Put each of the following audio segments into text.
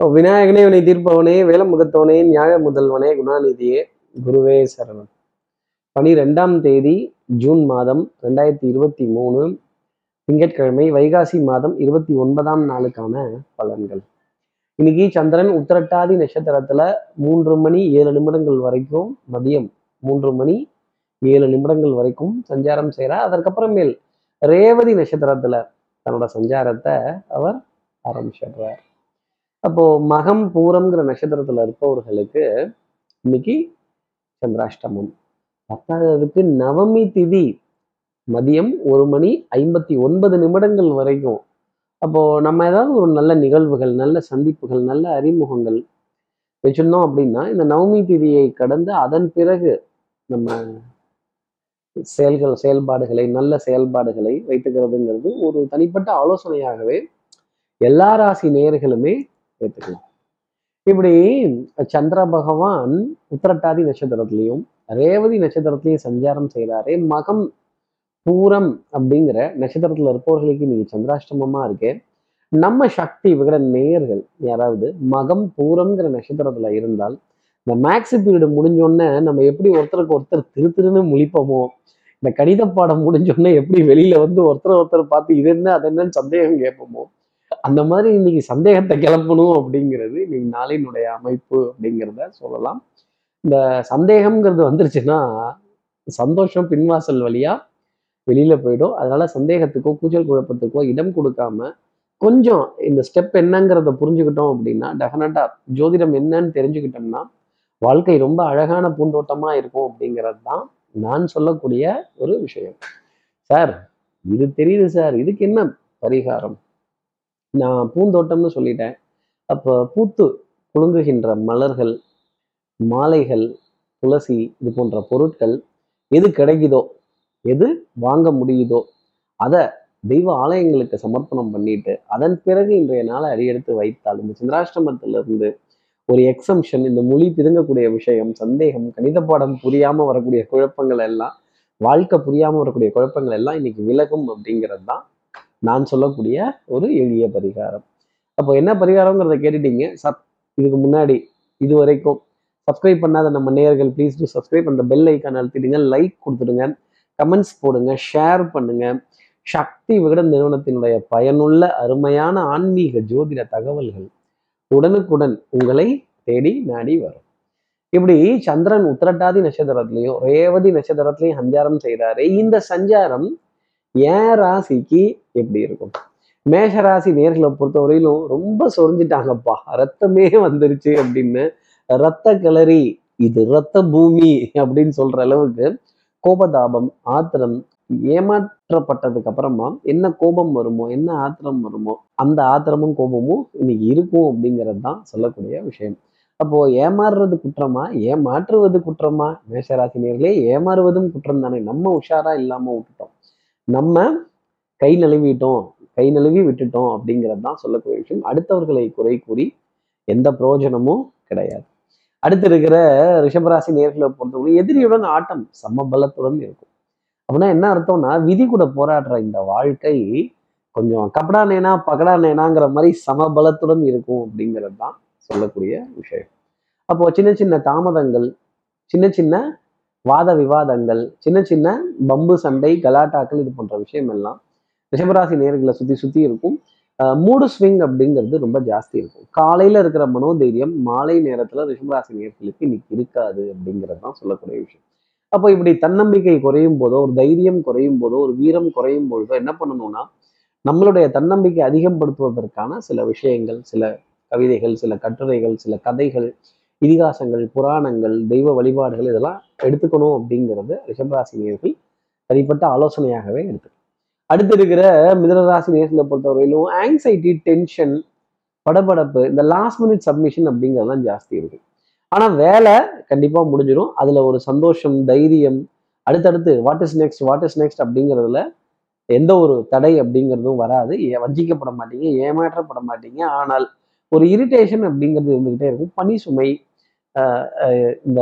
விநாயகனே வினை தீர்ப்பவனே வேலமுகத்தவனே நியாய முதல்வனே குணாநிதியே குருவே சரணன் பனிரெண்டாம் தேதி ஜூன் மாதம் ரெண்டாயிரத்தி இருபத்தி மூணு திங்கட்கிழமை வைகாசி மாதம் இருபத்தி ஒன்பதாம் நாளுக்கான பலன்கள். இன்னைக்கு சந்திரன் உத்திரட்டாதி நட்சத்திரத்துல மூன்று மணி ஏழு நிமிடங்கள் வரைக்கும் மதியம் மூன்று மணி ஏழு நிமிடங்கள் வரைக்கும் சஞ்சாரம் செய்கிறார் அதற்கப்புறமேல் ரேவதி நட்சத்திரத்துல தன்னோட சஞ்சாரத்தை அவர் ஆரம்பிச்சிடுறார். அப்போ மகம் பூரம்ங்கிற நட்சத்திரத்துல இருப்பவர்களுக்கு இன்னைக்கு சந்திராஷ்டமம். பத்தாவதுக்கு நவமி திதி மதியம் ஒரு மணி ஐம்பத்தி ஒன்பது நிமிடங்கள் வரைக்கும். அப்போ நம்ம ஏதாவது ஒரு நல்ல நிகழ்வுகள் நல்ல சந்திப்புகள் நல்ல அறிமுகங்கள் வச்சிருந்தோம் அப்படின்னா இந்த நவமி திதியை கடந்து அதன் பிறகு நம்ம செயல்கள் செயல்பாடுகளை நல்ல செயல்பாடுகளை வைத்துக்கிறதுங்கிறது ஒரு தனிப்பட்ட ஆலோசனையாகவே எல்லா ராசி நேயர்களுமே ஏற்றுக்கலாம் இப்படி சந்திர பகவான் உத்திரட்டாதி நட்சத்திரத்திலையும் ரேவதி நட்சத்திரத்திலையும் சஞ்சாரம் செய்கிறாரு மகம் பூரம் அப்படிங்கிற நட்சத்திரத்துல இருப்பவர்களுக்கு இன்னைக்கு சந்திராஷ்டமமா இருக்கு. நம்ம சக்தி விகட நேயர்கள் யாராவது மகம் பூரம்ங்கிற நட்சத்திரத்துல இருந்தால் இந்த மேக்ஸ் பீரியடு முடிஞ்சோடனே நம்ம எப்படி ஒருத்தருக்கு ஒருத்தர் திரு திருன்னு முழிப்போமோ இந்த கணித பாடம் முடிஞ்சோடனே எப்படி வெளியில வந்து ஒருத்தர் ஒருத்தர் பார்த்து இது என்ன அது என்னன்னு சந்தேகம் கேட்போமோ அந்த மாதிரி இன்னைக்கு சந்தேகத்தை கிளப்பணும் அப்படிங்கிறது இன்னைக்கு நாளினுடைய அமைப்பு அப்படிங்கிறத சொல்லலாம். இந்த சந்தேகம்ங்கிறது வந்துருச்சுன்னா சந்தோஷம் பின்வாசல் வழியா வெளியில போயிடும். அதனால சந்தேகத்துக்கோ கூச்சல் குழப்பத்துக்கோ இடம் கொடுக்காம கொஞ்சம் இந்த ஸ்டெப் என்னங்கிறத புரிஞ்சுக்கிட்டோம் அப்படின்னா டெஃபினட்டா ஜோதிடம் என்னன்னு தெரிஞ்சுக்கிட்டோம்னா வாழ்க்கை ரொம்ப அழகான பூந்தோட்டமா இருக்கும் அப்படிங்கிறது தான் நான் சொல்லக்கூடிய ஒரு விஷயம். சார் இது தெரியுது சார். இதுக்கு என்ன பரிகாரம்? நான் பூந்தோட்டம்னு சொல்லிட்டேன். அப்போ பூத்து குலுங்குகின்ற மலர்கள் மாலைகள் துளசி இது போன்ற பொருட்கள் எது கிடைக்குதோ எது வாங்க முடியுதோ அதை தெய்வ ஆலயங்களுக்கு சமர்ப்பணம் பண்ணிட்டு அதன் பிறகு இன்றைய நாளை அடியெடுத்து வைத்தால் இந்த சந்திராஷ்டமத்திலிருந்து ஒரு எக்ஸம்ஷன் இந்த மொழி பிதுங்கக்கூடிய விஷயம் சந்தேகம் கணித பாடம் புரியாமல் வரக்கூடிய குழப்பங்கள் எல்லாம் வாழ்க்கை புரியாமல் வரக்கூடிய குழப்பங்கள் எல்லாம் இன்னைக்கு விலகும் அப்படிங்கிறது தான் நான் சொல்லக்கூடிய ஒரு எளிய பரிகாரம். அப்போ என்ன பரிகாரங்கிறத கேட்டுட்டீங்க. சப் இதுக்கு முன்னாடி இது வரைக்கும் சப்ஸ்கிரைப் பண்ணாத நம்ம நேயர்கள் ப்ளீஸ் டூ சப்ஸ்கிரைப் அந்த பெல் ஐக்கான் அழுத்திடுங்க. லைக் கொடுத்துடுங்க. கமெண்ட்ஸ் போடுங்க. ஷேர் பண்ணுங்க. சக்தி விகடன் நிறுவனத்தினுடைய பயனுள்ள அருமையான ஆன்மீக ஜோதிட தகவல்கள் உடனுக்குடன் உங்களை தேடி நாடி வரும். இப்படி சந்திரன் உத்திரட்டாதி நட்சத்திரத்திலையும் ரேவதி நட்சத்திரத்திலையும் சஞ்சாரம் செய்கிறாரு இந்த சஞ்சாரம் ஏன் ராசிக்கு எப்படி இருக்கும்? மேஷ ராசி நேர்களை பொறுத்தவரையிலும் ரொம்ப சொரிஞ்சிட்டாங்கப்பா. ரத்தமே வந்துருச்சு அப்படின்னு. ரத்த கிளறி இது ரத்த பூமி அப்படின்னு சொல்ற அளவுக்கு கோபதாபம் ஆத்திரம் ஏமாற்றப்பட்டதுக்கு அப்புறமா என்ன கோபம் வருமோ என்ன ஆத்திரம் வருமோ அந்த ஆத்திரமும் கோபமும் இன்னைக்கு இருக்கும் அப்படிங்கிறது தான் சொல்லக்கூடிய விஷயம். அப்போ ஏமாறுறது குற்றமா ஏமாற்றுவது குற்றமா? மேஷராசினியர்களே ஏமாறுவதும் குற்றம் தானே. நம்ம உஷாரா இல்லாம விட்டுட்டோம். நம்ம கை நழுவிட்டோம் கை நழுவி விட்டுட்டோம் அப்படிங்கிறது தான் சொல்லக்கூடிய விஷயம். அடுத்தவர்களை குறை கூறி எந்த பிரயோஜனமும் கிடையாது. அடுத்து இருக்கிற ரிஷபராசி நேர்களை பொறுத்தவரை எதிரியுடன் ஆட்டம் சம பலத்துடன் இருக்கும். அப்படின்னா என்ன அர்த்தம்னா விதி கூட போராடுற இந்த வாழ்க்கை கொஞ்சம் கபடா நேனா பகடா நேனாங்கிற மாதிரி சமபலத்துடன் இருக்கும் அப்படிங்கிறது தான் சொல்லக்கூடிய விஷயம். அப்போ சின்ன சின்ன தாமதங்கள் சின்ன சின்ன வாத விவாதங்கள் சின்ன சின்ன பம்பு சண்டை கலாட்டாக்கள் இது போன்ற விஷயம் எல்லாம் ரிஷபராசி நேர்களை சுத்தி சுற்றி இருக்கும். மூடு ஸ்விங் அப்படிங்கிறது ரொம்ப ஜாஸ்தி இருக்கும். காலையில இருக்கிற மனோதைரியம் மாலை நேரத்துல ரிஷபராசி நேர்களுக்கு இன்னைக்கு இருக்காது அப்படிங்கிறது தான் சொல்லக்கூடிய விஷயம். அப்போ இப்படி தன்னம்பிக்கை குறையும் போதோ ஒரு தைரியம் குறையும் போதோ ஒரு வீரம் குறையும் பொழுதோ என்ன பண்ணணும்னா நம்மளுடைய தன்னம்பிக்கை அதிகப்படுத்துவதற்கான சில விஷயங்கள் சில கவிதைகள் சில கட்டுரைகள் சில கதைகள் இதிகாசங்கள் புராணங்கள் தெய்வ வழிபாடுகள் இதெல்லாம் எடுத்துக்கணும் அப்படிங்கிறது ரிஷபராசினியர்கள் தனிப்பட்ட ஆலோசனையாகவே எடுத்து அடுத்து இருக்கிற மிதனராசி நேர்களை பொறுத்தவரையிலும் ஆங்ஸைட்டி டென்ஷன் படபடப்பு இந்த லாஸ்ட் மினிட் சப்மிஷன் அப்படிங்கிறதுலாம் ஜாஸ்தி இருக்கு ஆனால் வேலை கண்டிப்பாக முடிஞ்சிடும் அதில் ஒரு சந்தோஷம் தைரியம் அடுத்தடுத்து what is next what is next அப்படிங்கிறதுல எந்த ஒரு தடை அப்படிங்கிறதும் வராது. வஞ்சிக்கப்பட மாட்டீங்க ஏமாற்றப்பட மாட்டீங்க. ஆனால் ஒரு இரிட்டேஷன் அப்படிங்கிறது இருந்துக்கிட்டே இருக்கும். பனி சுமை இந்த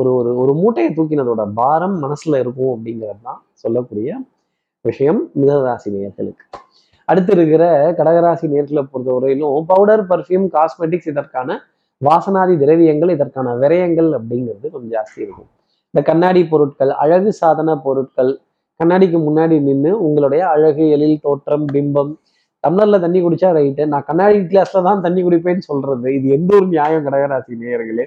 ஒரு ஒரு ஒரு மூட்டையை தூக்கினதோட பாரம் மனசுல இருக்கும் அப்படிங்கிறது தான் சொல்லக்கூடிய விஷயம் மிதராசி நேர்களுக்கு. அடுத்து இருக்கிற கடகராசி நேர்களை பொறுத்தவரையிலும் பவுடர் பர்ஃப்யூம் காஸ்மெட்டிக்ஸ் இதற்கான வாசனாதி திரவியங்கள் இதற்கான விரயங்கள் அப்படிங்கிறது கொஞ்சம் ஜாஸ்தி இருக்கும். இந்த கண்ணாடி பொருட்கள் அழகு சாதன பொருட்கள் கண்ணாடிக்கு முன்னாடி நின்று உங்களுடைய அழகு எழில் தோற்றம் பிம்பம் டம்ளர்ல தண்ணி குடிச்சா ரைட்டு நான் கண்ணாடி கிளாஸ்ல தான் தண்ணி குடிப்பேன்னு சொல்றது. இது எந்த ஒரு நியாயம் கடகராசி நேயர்களே?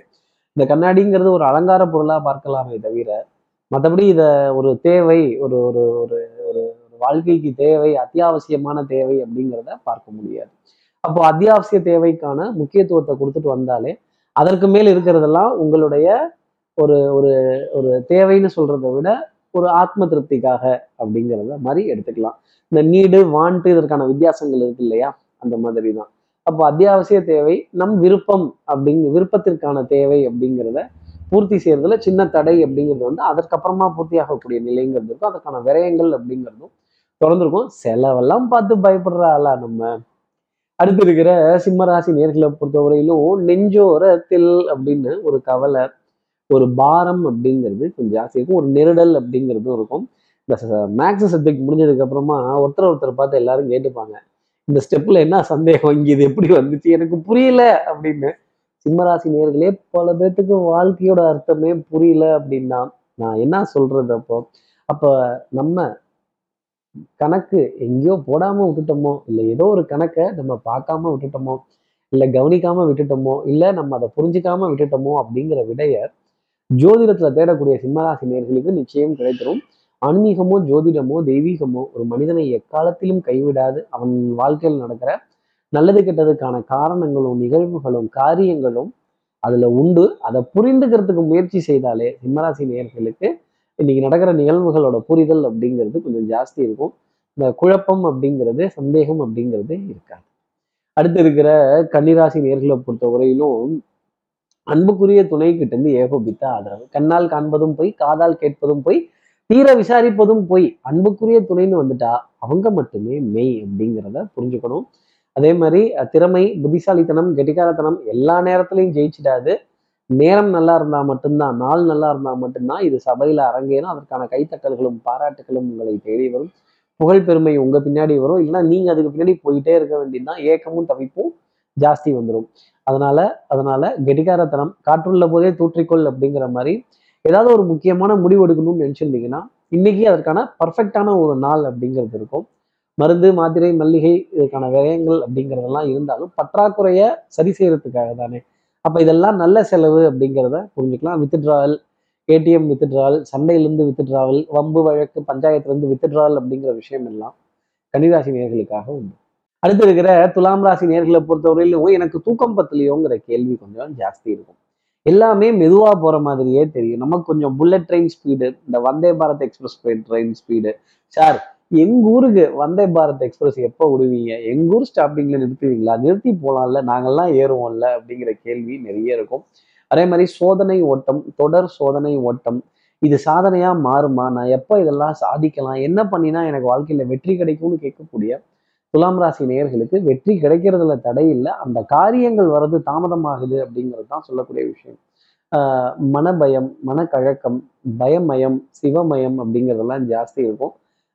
இந்த கண்ணாடிங்கிறது ஒரு அலங்கார பொருளாக பார்க்கலாமே தவிர மற்றபடி இதை ஒரு தேவை ஒரு ஒரு ஒரு ஒரு வாழ்க்கைக்கு தேவை அத்தியாவசியமான தேவை அப்படிங்கிறத பார்க்க முடியாது. அப்போ அத்தியாவசிய தேவைக்கான முக்கியத்துவத்தை கொடுத்துட்டு வந்தாலே அதற்கு மேல் இருக்கிறதெல்லாம் உங்களுடைய ஒரு ஒரு ஒரு தேவைன்னு சொல்றதை விட ஒரு ஆத்ம திருப்திக்காக அப்படிங்கிறத மாதிரி எடுத்துக்கலாம். இந்த நீடு வாண்ட்டு இதற்கான வித்தியாசங்கள் இருக்கு இல்லையா? அந்த மாதிரி தான் அப்போ அத்தியாவசிய தேவை நம் விருப்பம் அப்படிங்க விருப்பத்திற்கான தேவை அப்படிங்கிறத பூர்த்தி செய்யறதுல சின்ன தடை அப்படிங்கிறது வந்து அதற்கப்புறமா பூர்த்தி ஆகக்கூடிய நிலைங்கிறது இருக்கும். அதற்கான விரயங்கள் அப்படிங்கிறதும் தொடர்ந்துருக்கும். செலவெல்லாம் பார்த்து பயப்படுற ஆளா நம்ம. அடுத்து இருக்கிற சிம்மராசி நேர்களை பொறுத்தவரையிலும் நெஞ்சோரத்தில் அப்படின்னு ஒரு கவலை ஒரு பாரம் அப்படிங்கிறது கொஞ்சம் ஜாஸ்தி இருக்கும். ஒரு நெருடல் அப்படிங்கிறதும் இருக்கும். இந்த மேக்ஸ் சப்ஜெக்ட் முடிஞ்சதுக்கு அப்புறமா ஒருத்தர் ஒருத்தர் பார்த்து எல்லாரும் கேட்டுப்பாங்க. இந்த ஸ்டெப்ல என்ன சந்தேகம்? இங்க இது எப்படி வந்துச்சு? எனக்கு புரியல அப்படின்னு சிம்மராசி நேர்களே பல பேர்த்துக்கு வாழ்க்கையோட அர்த்தமே புரியல அப்படின்னா நான் என்ன சொல்றது அப்போ? அப்ப நம்ம கணக்கு எங்கேயோ போடாம விட்டுட்டோமோ? இல்லை ஏதோ ஒரு கணக்கை நம்ம பார்க்காம விட்டுட்டோமோ? இல்லை கவனிக்காம விட்டுட்டோமோ? இல்லை நம்ம அதை புரிஞ்சுக்காம விட்டுட்டோமோ? அப்படிங்கிற விடைய ஜோதிடத்துல தேடக்கூடிய சிம்மராசி நேர்களுக்கு நிச்சயம் கிடைத்திரும். ஆன்மீகமோ ஜோதிடமோ தெய்வீகமோ ஒரு மனிதனை எக்காலத்திலும் கைவிடாது. அவன் வாழ்க்கையில் நடக்கிற நல்லது கெட்டதுக்கான காரணங்களும் நிகழ்வுகளும் காரியங்களும் அதுல உண்டு. அதை புரிந்துக்கிறதுக்கு முயற்சி செய்தாலே சிம்மராசி நேர்களுக்கு இன்னைக்கு நடக்கிற நிகழ்வுகளோட புரிதல் அப்படிங்கிறது கொஞ்சம் ஜாஸ்தி இருக்கும். இந்த குழப்பம் அப்படிங்கிறது சந்தேகம் அப்படிங்கிறது இருக்காது. அடுத்து இருக்கிற கன்னிராசி நேர்களை பொறுத்த வரையிலும் அன்புக்குரிய துணை கிட்ட இருந்து ஏகோபித்த ஆதரவு. கண்ணால் காண்பதும் போய் காதால் கேட்பதும் போய் தீர விசாரிப்பதும் போய். அன்புக்குரிய துணைன்னு வந்துட்டா அவங்க மட்டுமே மெய் அப்படிங்கிறத புரிஞ்சுக்கணும். அதே மாதிரி திறமை புத்திசாலித்தனம் கெட்டிக்காரத்தனம் எல்லா நேரத்திலையும் ஜெயிச்சிடாது. நேரம் நல்லா இருந்தா மட்டும்தான் நாள் நல்லா இருந்தா மட்டும்தான் இது சபையில அரங்கேறும். அதற்கான கைத்தட்டல்களும் பாராட்டுகளும் உங்களை தேடி வரும். புகழ் பெருமை உங்க பின்னாடி வரும். இல்லைன்னா நீங்க அதுக்கு பின்னாடி போயிட்டே இருக்க வேண்டியதுதான். ஏக்கமும் தவிப்பும் ஜாஸ்தி வந்துடும் அதனால அதனால கெட்டிக்காரத்தனம் காற்றுள்ள போதே தூற்றிக்கொள் அப்படிங்கிற மாதிரி ஏதாவது ஒரு முக்கியமான முடிவு எடுக்கணும்னு நினைச்சிருந்தீங்கன்னா இன்னைக்கு அதற்கான பர்ஃபெக்டான ஒரு நாள் அப்படிங்கிறது இருக்கும். மருந்து மாத்திரை மல்லிகை இதுக்கான விரயங்கள் அப்படிங்கிறதெல்லாம் இருந்தாலும் பற்றாக்குறைய சரி செய்யறதுக்காக தானே. அப்போ இதெல்லாம் நல்ல செலவு அப்படிங்கிறத புரிஞ்சுக்கலாம். வித்ட்ராவல் ஏடிஎம் வித்ட்ராவல் சண்டையிலிருந்து வித்ட்ராவல் வம்பு வழக்கு பஞ்சாயத்துலேருந்து வித்ட்ராவல் அப்படிங்கிற விஷயம் எல்லாம் கன்னிராசி நேர்களுக்காக உண்டு. அடுத்து இருக்கிற துலாம் ராசி நேர்களை பொறுத்தவரையிலும் எனக்கு தூக்கம் பத்தலையோங்கிற கேள்வி கொஞ்சம் ஜாஸ்தி இருக்கும். எல்லாமே மெதுவாக போகிற மாதிரியே தெரியும். நமக்கு கொஞ்சம் புல்லட் ட்ரெயின் ஸ்பீடு இந்த Vande Bharat express train speed sir எங்க ஊருக்கு வந்தே பாரத் எக்ஸ்பிரஸ் எப்போ விடுவீங்க? எங்க ஊர் ஸ்டாப்பிங்ல நிறுத்துவீங்களா? நிறுத்தி போலாம்ல நாங்கள்லாம் ஏறுவோம்ல அப்படிங்கிற கேள்வி நிறைய இருக்கும். அதே மாதிரி சோதனை ஓட்டம் தொடர் சோதனை ஓட்டம் இது சாதனையா மாறுமா? நான் எப்போ இதெல்லாம் சாதிக்கலாம்? என்ன பண்ணினா எனக்கு வாழ்க்கையில வெற்றி கிடைக்கும்னு கேட்கக்கூடிய துலாம் ராசி நேயர்களுக்கு வெற்றி கிடைக்கிறதுல தடை இல்லை. அந்த காரியங்கள் வர்றது தாமதமாகுது அப்படிங்கிறது தான் சொல்லக்கூடிய விஷயம். ஆஹ் மனபயம் மனக்கழக்கம் பயமயம் சிவமயம் அப்படிங்கிறதெல்லாம் ஜாஸ்தி இருக்கும்.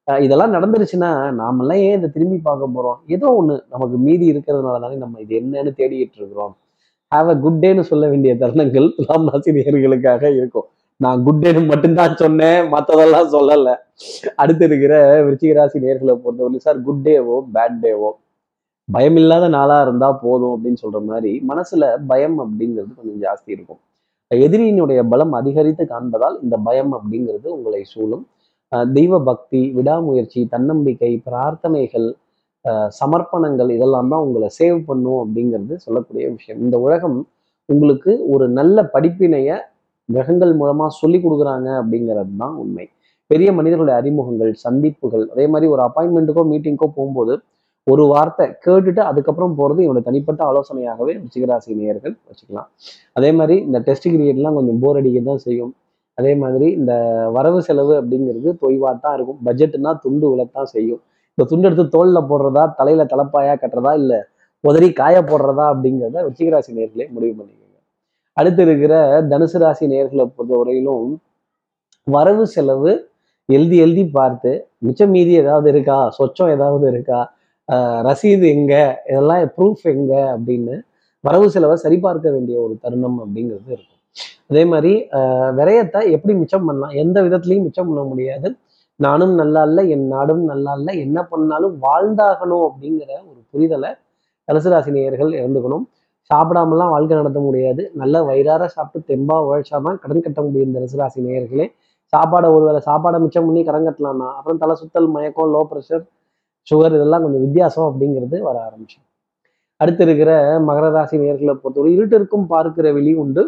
ஆஹ் இதெல்லாம் நடந்துருச்சுன்னா நாமெல்லாம் ஏன் இதை திரும்பி பார்க்க போறோம்? ஏதோ ஒண்ணு நமக்கு மீதி இருக்கிறதுனால தானே நம்ம இது என்னன்னு தேடிட்டு இருக்கிறோம். ஹாவ் அ குட் டேன்னு சொல்ல வேண்டிய தருணங்கள் துலாம் ராசி நேயர்களுக்காக இருக்கும். நான் குட் டேன்னு மட்டும்தான் சொன்னேன். மற்றதெல்லாம் சொல்லலை. அடுத்து இருக்கிற விருச்சிகராசி நேர்களை பொறுத்தவரை சார் குட் டேவோ பேட் டேவோ பயம் இல்லாத நாளா இருந்தா போதும் அப்படின்னு சொல்ற மாதிரி மனசுல பயம் அப்படிங்கிறது கொஞ்சம் ஜாஸ்தி இருக்கும். எதிரியினுடைய பலம் அதிகரித்து காண்பதால் இந்த பயம் அப்படிங்கிறது உங்களை சூழும். தெய்வ பக்தி விடாமுயற்சி தன்னம்பிக்கை பிரார்த்தனைகள் சமர்ப்பணங்கள் இதெல்லாம் தான் உங்களை சேவ் பண்ணும் அப்படிங்கிறது சொல்லக்கூடிய விஷயம். இந்த உலகம் உங்களுக்கு ஒரு நல்ல படிப்பினைய கிரகங்கள் மூலமா சொல்லி கொடுக்குறாங்க அப்படிங்கிறது தான் உண்மை. பெரிய மனிதர்களுடைய அறிமுகங்கள் சந்திப்புகள் அதே மாதிரி ஒரு அப்பாயின்மெண்ட்டுக்கோ மீட்டிங்க்கோ போகும்போது ஒரு வார்த்தை கேட்டுட்டு அதுக்கப்புறம் போகிறது இவனோட தனிப்பட்ட ஆலோசனையாகவே ரிச்சிகராசி நேயர்கள் வச்சுக்கலாம். அதே மாதிரி இந்த டெஸ்ட் கிரியேட்லாம் கொஞ்சம் போர் அடிக்க தான் செய்யும். அதே மாதிரி இந்த வரவு செலவு அப்படிங்கிறது தொய்வாக தான் இருக்கும். பட்ஜெட்னா துண்டு விழத்தான் செய்யும். இந்த துண்டு எடுத்து தோலில் போடுறதா தலையில தலைப்பாயா கட்டுறதா இல்லை உதறி காய போடுறதா அப்படிங்கிறத ரிச்சிகராசி நேர்களே முடிவு பண்ணிக்கோங்க. அடுத்து இருக்கிற தனுசு ராசி நேர்களை பொறுத்தவரையிலும் வரவு செலவு எழுதி எழுதி பார்த்து மிச்சம் மீதி ஏதாவது இருக்கா? சொச்சம் ஏதாவது இருக்கா? ரசீது எங்க? இதெல்லாம் ப்ரூஃப் எங்க? அப்படின்னு வரவு செலவை சரிபார்க்க வேண்டிய ஒரு தருணம் அப்படிங்கிறது இருக்கும். அதே மாதிரி விரயத்தை எப்படி மிச்சம் பண்ணலாம்? எந்த விதத்துலையும் மிச்சம் பண்ண முடியாது. நானும் நல்லா இல்லை என் நாடும் நல்லா இல்லை என்ன பண்ணாலும் வாழ்ந்தாகணும் அப்படிங்கிற ஒரு புரிதலை தனுசு நேயர்கள் இறந்துக்கணும் சாப்பிடாமலாம் வாழ்க்கை நடத்த முடியாது. நல்ல வயிறார சாப்பிட்டு தெம்பா உழைச்சாதான் கடன் கட்ட முடியும் இந்த ராசி நேயர்களே. சாப்பாடை ஒருவேளை சாப்பாடை மிச்சம் பண்ணி கடன் கட்டலாம்னா அப்புறம் தலை சுத்தல் மயக்கம் லோ ப்ரெஷர் சுகர் இதெல்லாம் கொஞ்சம் வித்தியாசம் அப்படிங்கிறது வர ஆரம்பிச்சு. அடுத்து இருக்கிற மகர ராசி நேர்களை பொறுத்தவரை இருட்டிற்கும் பார்க்கிற வெளி உண்டு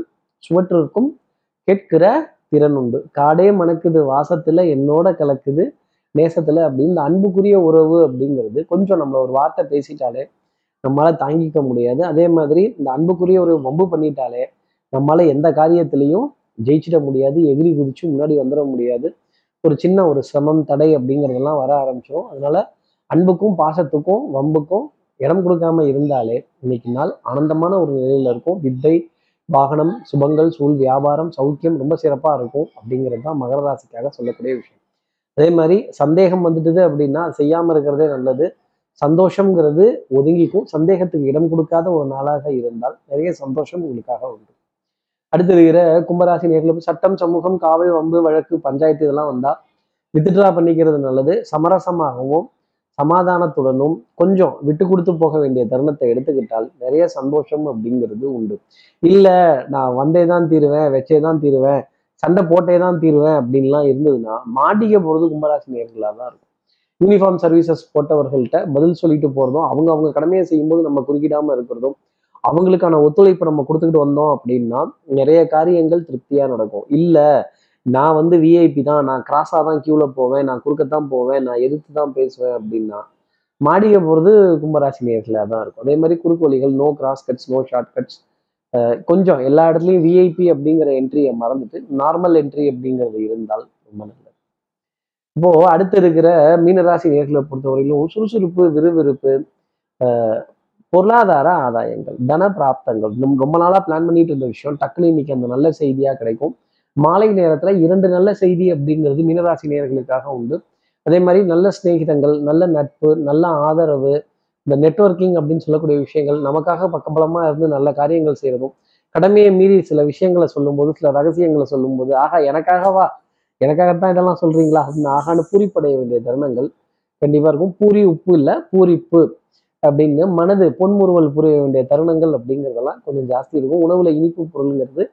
சுவற்றிற்கும் கேட்கிற திறன் உண்டு. காடே மணக்குது வாசத்துல என்னோட கலக்குது நேசத்துல அப்படின்னு அன்புக்குரிய உறவு அப்படிங்கிறது கொஞ்சம் நம்மள ஒரு வார்த்தை பேசிட்டாலே நம்மளால தாங்கிக்க முடியாது. அதே மாதிரி இந்த அன்புக்குரிய ஒரு வம்பு பண்ணிட்டாலே நம்மளால எந்த காரியத்திலையும் ஜெயிச்சிட முடியாது எகிரி குதிச்சு முன்னாடி வந்துட முடியாது. ஒரு சின்ன ஒரு சிரமம் தடை அப்படிங்கிறதெல்லாம் வர ஆரம்பிச்சிடும் அதனால அன்புக்கும் பாசத்துக்கும் வம்புக்கும் இடம் கொடுக்காம இருந்தாலே இன்னைக்கு நாள் ஆனந்தமான ஒரு நிலையில இருக்கும். வித்தை வாகனம் சுபங்கள் சூழ் வியாபாரம் சௌக்கியம் ரொம்ப சிறப்பா இருக்கும் அப்படிங்கிறது தான் மகர ராசிக்காக சொல்லக்கூடிய விஷயம். அதே மாதிரி சந்தேகம் வந்துட்டுது அப்படின்னா செய்யாம இருக்கிறதே நல்லது. சந்தோஷம்ங்கிறது ஒதுங்கிக்கும். சந்தேகத்துக்கு இடம் கொடுக்காத ஒரு நாளாக இருந்தால் நிறைய சந்தோஷம் உங்களுக்காக உண்டு. அடுத்து இருக்கிற கும்பராசி நேர்களுக்கு சட்டம் சமூகம் காவல் வம்பு வழக்கு பஞ்சாயத்து இதெல்லாம் வந்தா வித்துட்ரா பண்ணிக்கிறது நல்லது. சமரசமாகவும் சமாதானத்துடனும் கொஞ்சம் விட்டு கொடுத்து போக வேண்டிய தருணத்தை எடுத்துக்கிட்டால் நிறைய சந்தோஷம் அப்படிங்கிறது உண்டு. இல்லை நான் வந்தே தான் தீருவேன் வச்சே தான் தீருவேன் சண்டை போட்டே தான் தீருவேன் அப்படின்லாம் இருந்ததுன்னா மாட்டிக்க போகிறது கும்பராசி நேர்களாக தான் இருக்கும். யூனிஃபார்ம் சர்வீசஸ் போட்டவர்கள்ட்ட பதில் சொல்லிட்டு போகிறதும் அவங்க அவங்க கடமையை செய்யும்போது நம்ம குறுக்கிடாமல் இருக்கிறதும் அவங்களுக்கான ஒத்துழைப்பு நம்ம கொடுத்துக்கிட்டு வந்தோம் அப்படின்னா நிறைய காரியங்கள் திருப்தியாக நடக்கும். இல்லை நான் வந்து விஐபி தான் நான் கிராஸாக தான் க்யூவில் போவேன் நான் குறுக்கத்தான் போவேன் நான் எதிர்த்து தான் பேசுவேன் அப்படின்னா மாடிக்க போகிறது கும்பராசி நேரத்தில் தான் இருக்கும். அதே மாதிரி குறுக்கு வழிகள் no cross cuts no short cuts கொஞ்சம் எல்லா இடத்துலையும் விஐபி அப்படிங்கிற என்ட்ரியை மறந்துட்டு நார்மல் என்ட்ரி அப்படிங்கிறது இருந்தால் ரொம்ப நல்லது. இப்போ அடுத்து இருக்கிற மீனராசி நேர்களை பொறுத்தவரையிலும் சுறுசுறுப்பு விறுவிறுப்பு பொருளாதார ஆதாயங்கள் தன பிராப்தங்கள். ரொம்ப நாளாக பிளான் பண்ணிட்டு இருந்த விஷயம் டக்குனு இன்னைக்கு அந்த நல்ல செய்தியாக கிடைக்கும். மாலை நேரத்தில் இரண்டு நல்ல செய்தி அப்படிங்கிறது மீனராசி நேர்களுக்காக உண்டு. அதே மாதிரி நல்ல சிநேகிதங்கள் நல்ல நட்பு நல்ல ஆதரவு இந்த நெட்ஒர்க்கிங் அப்படின்னு சொல்லக்கூடிய விஷயங்கள் நமக்காக பக்கபலமாக இருந்து நல்ல காரியங்கள் செய்கிறதும் கடமையை மீறி சில விஷயங்களை சொல்லும்போது சில ரகசியங்களை சொல்லும்போது ஆகா எனக்காகவா எனக்காகத்தான் இதெல்லாம் சொல்றீங்களா அப்படின்னு ஆகான பூரிப்படைய வேண்டிய தருணங்கள் கண்டிப்பா இருக்கும். பூரி உப்பு இல்லை பூரிப்பு அப்படின்னு மனது பொன்முறுவல் புரிய வேண்டிய தருணங்கள் அப்படிங்கிறதெல்லாம் கொஞ்சம் ஜாஸ்தி இருக்கும். உணவுல இனிப்பு பொருளுங்கிறது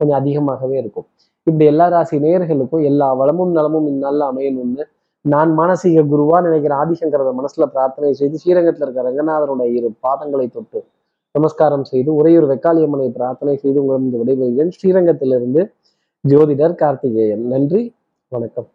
கொஞ்சம் அதிகமாகவே இருக்கும். இப்படி எல்லா ராசி நேயர்களுக்கும் எல்லா வளமும் நலமும் இந்நாளில் அமையணும்னு நான் மானசீக குருவா நினைக்கிற ஆதிசங்கரத மனசுல பிரார்த்தனை செய்து ஸ்ரீரங்கத்தில் இருக்கிற ரங்கநாதனுடைய இரு பாதங்களை தொட்டு நமஸ்காரம் செய்து உரையூர் வெக்காளியம்மனை பிரார்த்தனை செய்து உங்களிடம் விடைபெறுகிறேன். ஸ்ரீரங்கத்திலிருந்து ஜோதிடர் கார்த்திகேயன். நன்றி வணக்கம்.